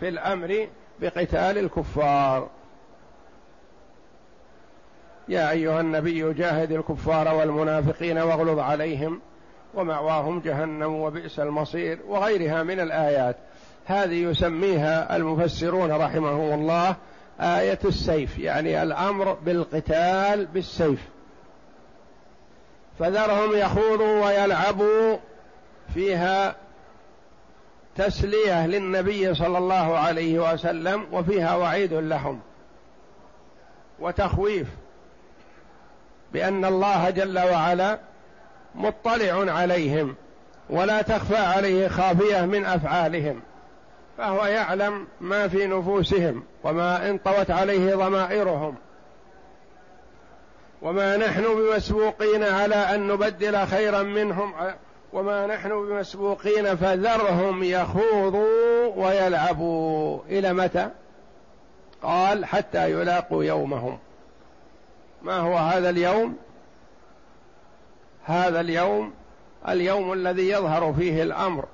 في الأمر بقتال الكفار. يا أيها النبي جاهد الكفار والمنافقين واغلظ عليهم ومأواهم جهنم وبئس المصير وغيرها من الآيات. هذه يسميها المفسرون رحمهم الله آية السيف يعني الأمر بالقتال بالسيف. فذرهم يخوضوا ويلعبوا فيها تسلية للنبي صلى الله عليه وسلم وفيها وعيد لهم وتخويف بأن الله جل وعلا مطلع عليهم ولا تخفى عليه خافية من أفعالهم فهو يعلم ما في نفوسهم وما انطوت عليه ضمائرهم. وما نحن بمسبوقين على أن نبدل خيرا منهم وما نحن بمسبوقين فذرهم يخوضوا ويلعبوا. إلى متى؟ قال حتى يلاقوا يومهم. ما هو هذا اليوم؟ هذا اليوم اليوم الذي يظهر فيه الأمر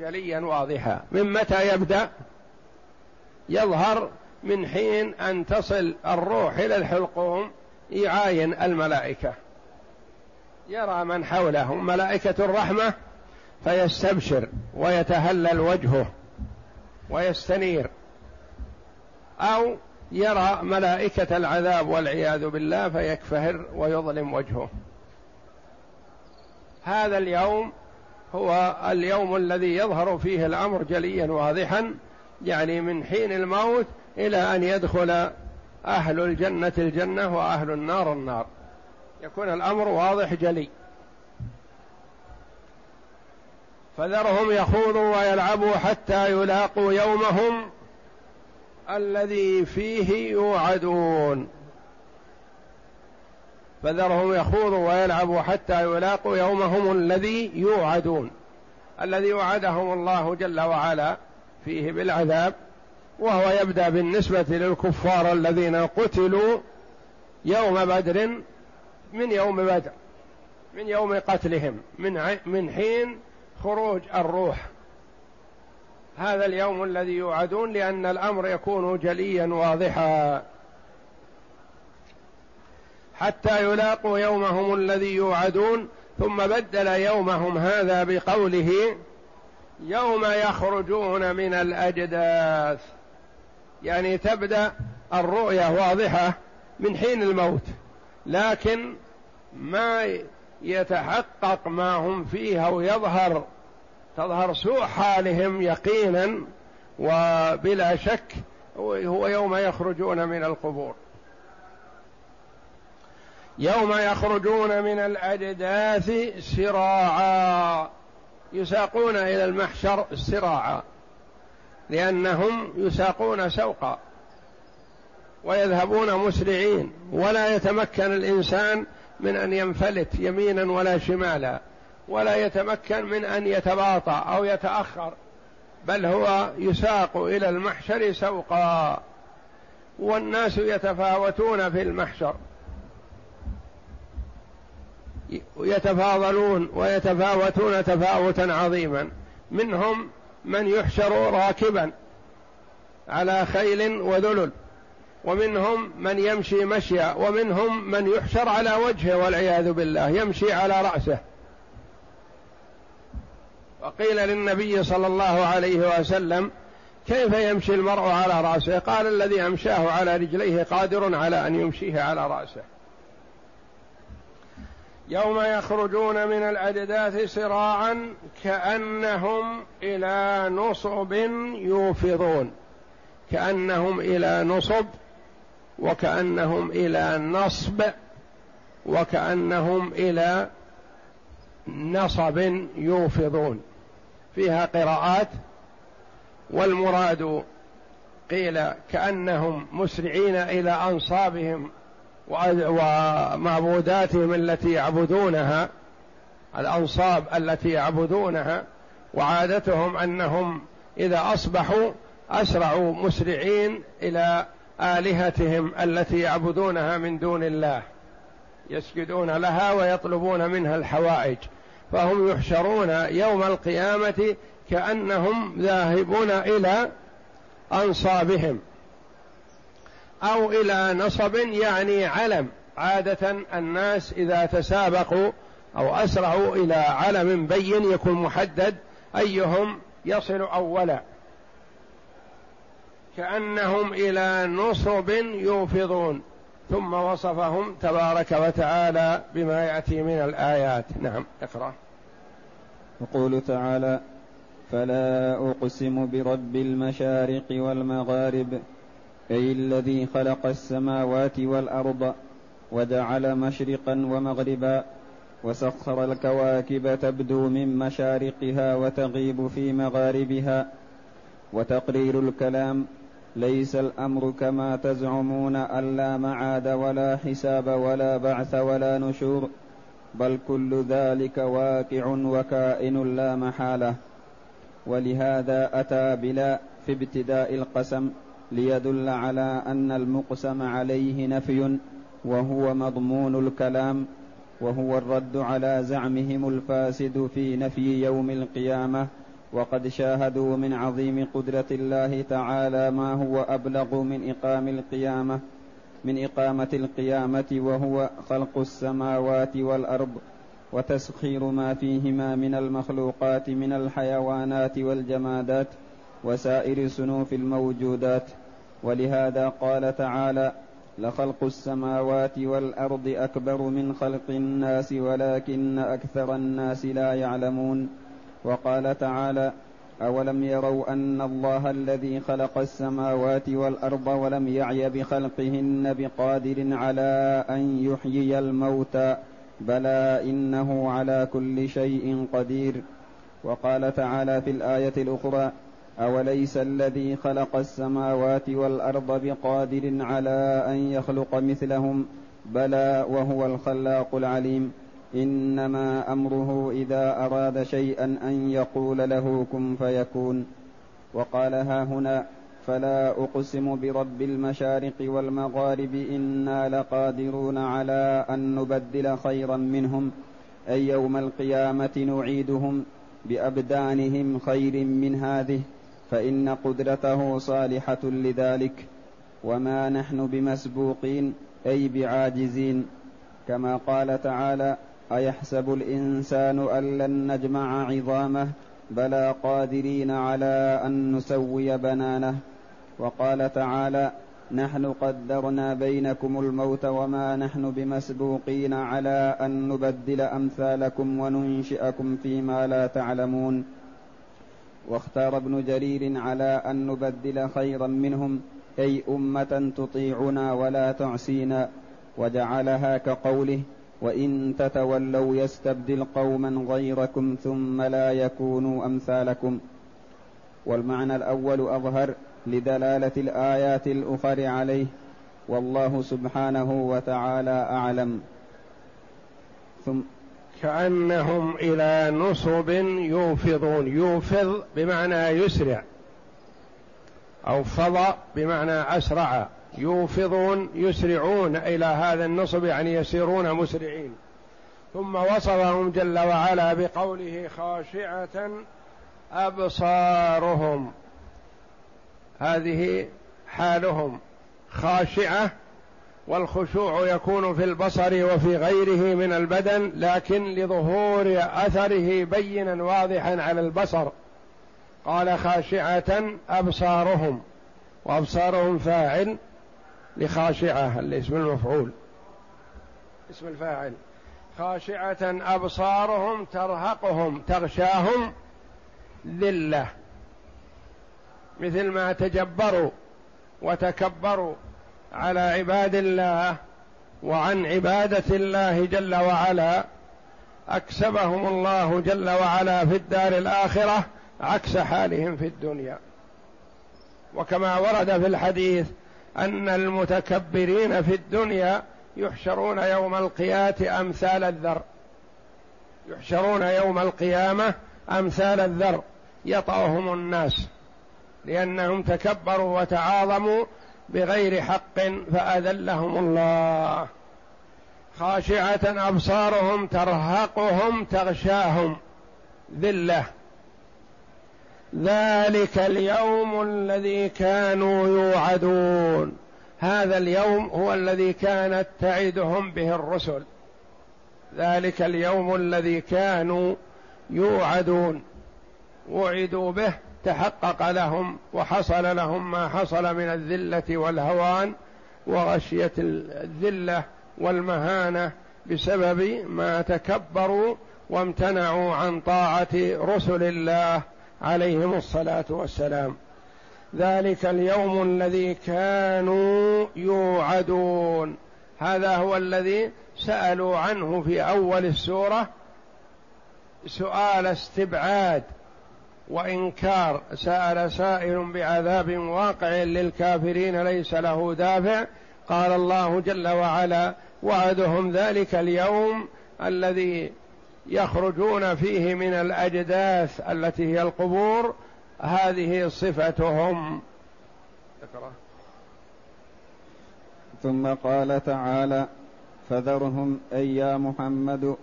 جليا واضحا. من متى يبدأ؟ يظهر من حين أن تصل الروح إلى الحلقوم يعاين الملائكة. يرى من حوله ملائكة الرحمة فيستبشر ويتهلل وجهه ويستنير أو يرى ملائكة العذاب والعياذ بالله فيكفهر ويظلم وجهه. هذا اليوم هو اليوم الذي يظهر فيه الأمر جليا واضحا يعني من حين الموت إلى أن يدخل أهل الجنة الجنة وأهل النار النار. يكون الأمر واضح جلي. فذرهم يخوضوا ويلعبوا حتى يلاقوا يومهم الذي فيه يوعدون. فذرهم يخوضوا ويلعبوا حتى يلاقوا يومهم الذي يوعدون. الذي وعدهم الله جل وعلا فيه بالعذاب وهو يبدأ بالنسبة للكفار الذين قتلوا يوم بدر من يوم بدر من يوم قتلهم من من حين خروج الروح. هذا اليوم الذي يوعدون لأن الأمر يكون جليا واضحا. حتى يلاقوا يومهم الذي يوعدون ثم بدل يومهم هذا بقوله يوم يخرجون من الأجداث. يعني تبدأ الرؤية واضحة من حين الموت. لكن ما يتحقق ما هم فيه أو يظهر تظهر سوء حالهم يقينا وبلا شك هو يوم يخرجون من القبور. يوم يخرجون من الأجداث سراعا يساقون إلى المحشر سراعا لأنهم يساقون سوقا. ويذهبون مسرعين ولا يتمكن الإنسان من أن ينفلت يمينا ولا شمالا ولا يتمكن من أن يتباطأ أو يتأخر بل هو يساق إلى المحشر سوقا. والناس يتفاوتون في المحشر. يتفاضلون ويتفاوتون تفاوتا عظيما. منهم من يحشر راكبا على خيل وذلل. ومنهم من يمشي مشيا ومنهم من يحشر على وجهه والعياذ بالله يمشي على رأسه. وقيل للنبي صلى الله عليه وسلم كيف يمشي المرء على رأسه؟ قال الذي أمشاه على رجليه قادر على أن يمشيه على رأسه. يوم يخرجون من الأجداث سراعا كأنهم إلى نصب يوفضون. كأنهم إلى نصب وكأنهم إلى نصب وكأنهم إلى نصب يوفضون. فيها قراءات والمراد قيل كأنهم مسرعين إلى أنصابهم ومعبوداتهم التي يعبدونها الأنصاب التي يعبدونها وعادتهم أنهم إذا أصبحوا أسرعوا مسرعين إلى آلهتهم التي يعبدونها من دون الله يسجدون لها ويطلبون منها الحوائج. فهم يحشرون يوم القيامة كأنهم ذاهبون إلى أنصابهم أو إلى نصب يعني علم. عادة الناس إذا تسابقوا أو أسرعوا إلى علم بين يكون محدد أيهم يصل أولا. كأنهم إلى نصب يوفضون. ثم وصفهم تبارك وتعالى بما يأتي من الآيات. نعم اقرأ. يقول تعالى فلا أقسم برب المشارق والمغارب أي الذي خلق السماوات والأرض وجعل مشرقا ومغربا وسخر الكواكب تبدو من مشارقها وتغيب في مغاربها وتقرير الكلام ليس الأمر كما تزعمون ألا معاد ولا حساب ولا بعث ولا نشور بل كل ذلك واقع وكائن لا محالة. ولهذا أتى بلا في ابتداء القسم ليدل على أن المقسم عليه نفي وهو مضمون الكلام وهو الرد على زعمهم الفاسد في نفي يوم القيامة. وقد شاهدوا من عظيم قدرة الله تعالى ما هو أبلغ من إقام القيامة من إقامة القيامة وهو خلق السماوات والأرض وتسخير ما فيهما من المخلوقات من الحيوانات والجمادات وسائر صنوف الموجودات. ولهذا قال تعالى لخلق السماوات والأرض أكبر من خلق الناس ولكن أكثر الناس لا يعلمون وقال تعالى أولم يروا أن الله الذي خلق السماوات والأرض ولم يعي بخلقهن بقادر على أن يحيي الموتى بلى إنه على كل شيء قدير. وقال تعالى في الآية الأخرى أوليس الذي خلق السماوات والأرض بقادر على أن يخلق مثلهم بلى وهو الخلاق العليم. إنما أمره إذا أراد شيئا أن يقول له كن فيكون. وقال ها هنا فلا أقسم برب المشارق والمغارب إنا لقادرون على أن نبدل خيرا منهم أي يوم القيامة نعيدهم بأبدانهم خير من هذه فإن قدرته صالحة لذلك. وما نحن بمسبوقين أي بعاجزين. كما قال تعالى أيحسب الإنسان أن لن نجمع عظامه بلى قادرين على أن نسوي بنانه. وقال تعالى نحن قدرنا بينكم الموت وما نحن بمسبوقين على أن نبدل أمثالكم وننشئكم فيما لا تعلمون. واختار ابن جرير على أن نبدل خيرا منهم أي أمة تطيعنا ولا تعصينا. وجعلها كقوله وإن تتولوا يستبدل قوما غيركم ثم لا يكونوا أمثالكم. والمعنى الأول أظهر لدلالة الآيات الأخر عليه والله سبحانه وتعالى أعلم. ثم كأنهم إلى نصب يوفضون يوفض بمعنى يسرع أو فضى بمعنى أسرع. يوفضون يسرعون إلى هذا النصب يعني يسيرون مسرعين. ثم وصفهم جل وعلا بقوله خاشعة أبصارهم. هذه حالهم. خاشعة والخشوع يكون في البصر وفي غيره من البدن لكن لظهور أثره بينا واضحا على البصر. قال خاشعة أبصارهم. وأبصارهم فاعل. لخاشعة الاسم المفعول. اسم الفاعل. خاشعة أبصارهم ترهقهم تغشاهم ذلة. مثل ما تجبروا وتكبروا على عباد الله وعن عبادة الله جل وعلا أكسبهم الله جل وعلا في الدار الآخرة عكس حالهم في الدنيا. وكما ورد في الحديث أن المتكبرين في الدنيا يحشرون يوم القيامة أمثال الذر. يحشرون يوم القيامة أمثال الذر. يطأهم الناس لأنهم تكبروا وتعاظموا بغير حق فأذلهم الله. خاشعة أبصارهم ترهقهم تغشاهم. ذلة. ذلك اليوم الذي كانوا يوعدون. هذا اليوم هو الذي كانت تعدهم به الرسل. ذلك اليوم الذي كانوا يوعدون. وعدوا به تحقق لهم وحصل لهم ما حصل من الذلة والهوان وغشية الذلة والمهانة بسبب ما تكبروا وامتنعوا عن طاعة رسل الله عليهم الصلاة والسلام. ذلك اليوم الذي كانوا يوعدون. هذا هو الذي سألوا عنه في أول السورة. سؤال استبعاد وإنكار. سأل سائل بعذاب واقع للكافرين ليس له دافع. قال الله جل وعلا وعدهم ذلك اليوم الذي يخرجون فيه من الأجداث التي هي القبور هذه صفتهم. ثم قال تعالى فذرهم أي يا محمد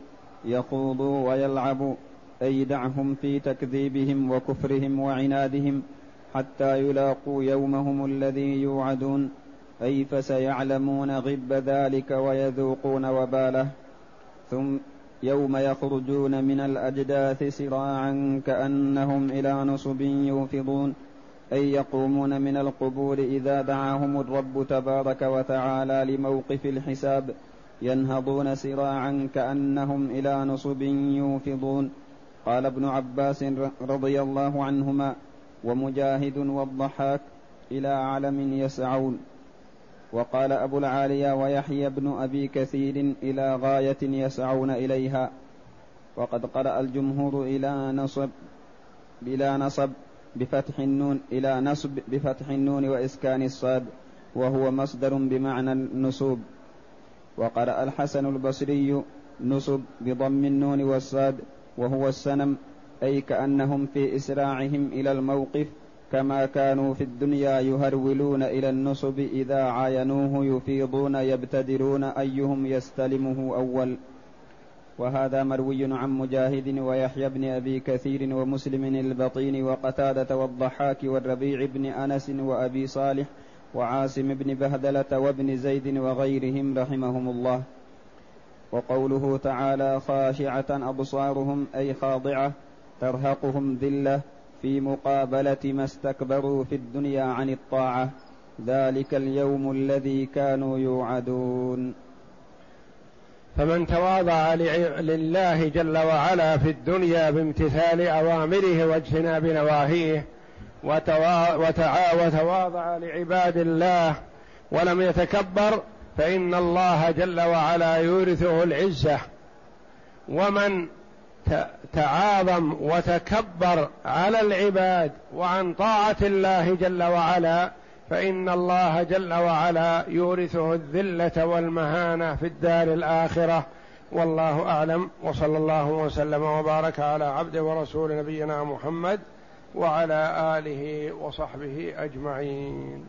يخوضوا ويلعبوا أي دعهم في تكذيبهم وكفرهم وعنادهم حتى يلاقوا يومهم الذي يوعدون أي فسيعلمون غب ذلك ويذوقون وباله. ثم يوم يخرجون من الأجداث سراعا كأنهم إلى نصب يوفضون أي يقومون من القبور إذا دعاهم الرب تبارك وتعالى لموقف الحساب ينهضون سراعا كأنهم إلى نصب يوفضون. قال ابن عباس رضي الله عنهما ومجاهد والضحاك إلى علم يسعون. وقال أبو العالية ويحيى بن أبي كثير إلى غاية يسعون إليها. وقد قرأ الجمهور إلى نصب بلا نصب بفتح النون إلى نصب بفتح النون وإسكان الصاد وهو مصدر بمعنى النصوب. وقرأ الحسن البصري نصب بضم النون والصاد وهو السنم أي كأنهم في إسراعهم إلى الموقف كما كانوا في الدنيا يهرولون إلى النصب إذا عاينوه يفيضون يبتدرون أيهم يستلمه أول. وهذا مروي عن مجاهد ويحيى بن أبي كثير ومسلم البطين وقتادة والضحاك والربيع بن أنس وأبي صالح وعاصم بن بهدلة وابن زيد وغيرهم رحمهم الله. وقوله تعالى خاشعة أبصارهم أي خاضعة ترهقهم ذلة في مقابلة ما استكبروا في الدنيا عن الطاعة. ذلك اليوم الذي كانوا يوعدون. فمن تواضع لله جل وعلا في الدنيا بامتثال أوامره واجتناب نواهيه وتواضع لعباد الله ولم يتكبر فإن الله جل وعلا يورثه العزة. ومن تعاظم وتكبر على العباد وعن طاعة الله جل وعلا فإن الله جل وعلا يورثه الذلة والمهانة في الدار الآخرة. والله أعلم وصلى الله وسلم وبارك على عبد ورسول نبينا محمد وعلى آله وصحبه أجمعين.